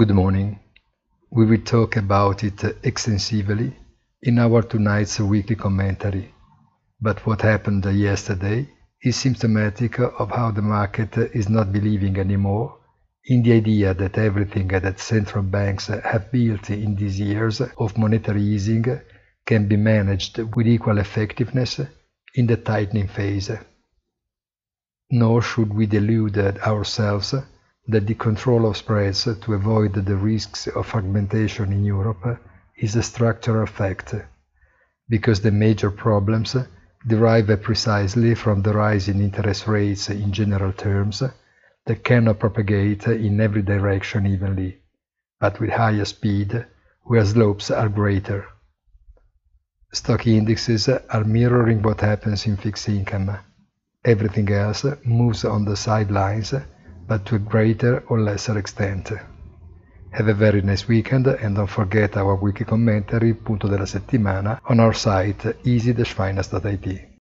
Good morning. We will talk about it extensively in our tonight's weekly commentary. But what happened yesterday is symptomatic of how the market is not believing anymore in the idea that everything that central banks have built in these years of monetary easing can be managed with equal effectiveness in the tightening phase. Nor should we delude ourselves that the control of spreads to avoid the risks of fragmentation in Europe is a structural fact, because the major problems derive precisely from the rise in interest rates in general terms that cannot propagate in every direction evenly, but with higher speed where slopes are greater. Stock indexes are mirroring what happens in fixed income. Everything else moves on the sidelines, but to a greater or lesser extent. Have a very nice weekend and don't forget our weekly commentary, punto della settimana, on our site easy-finance.it.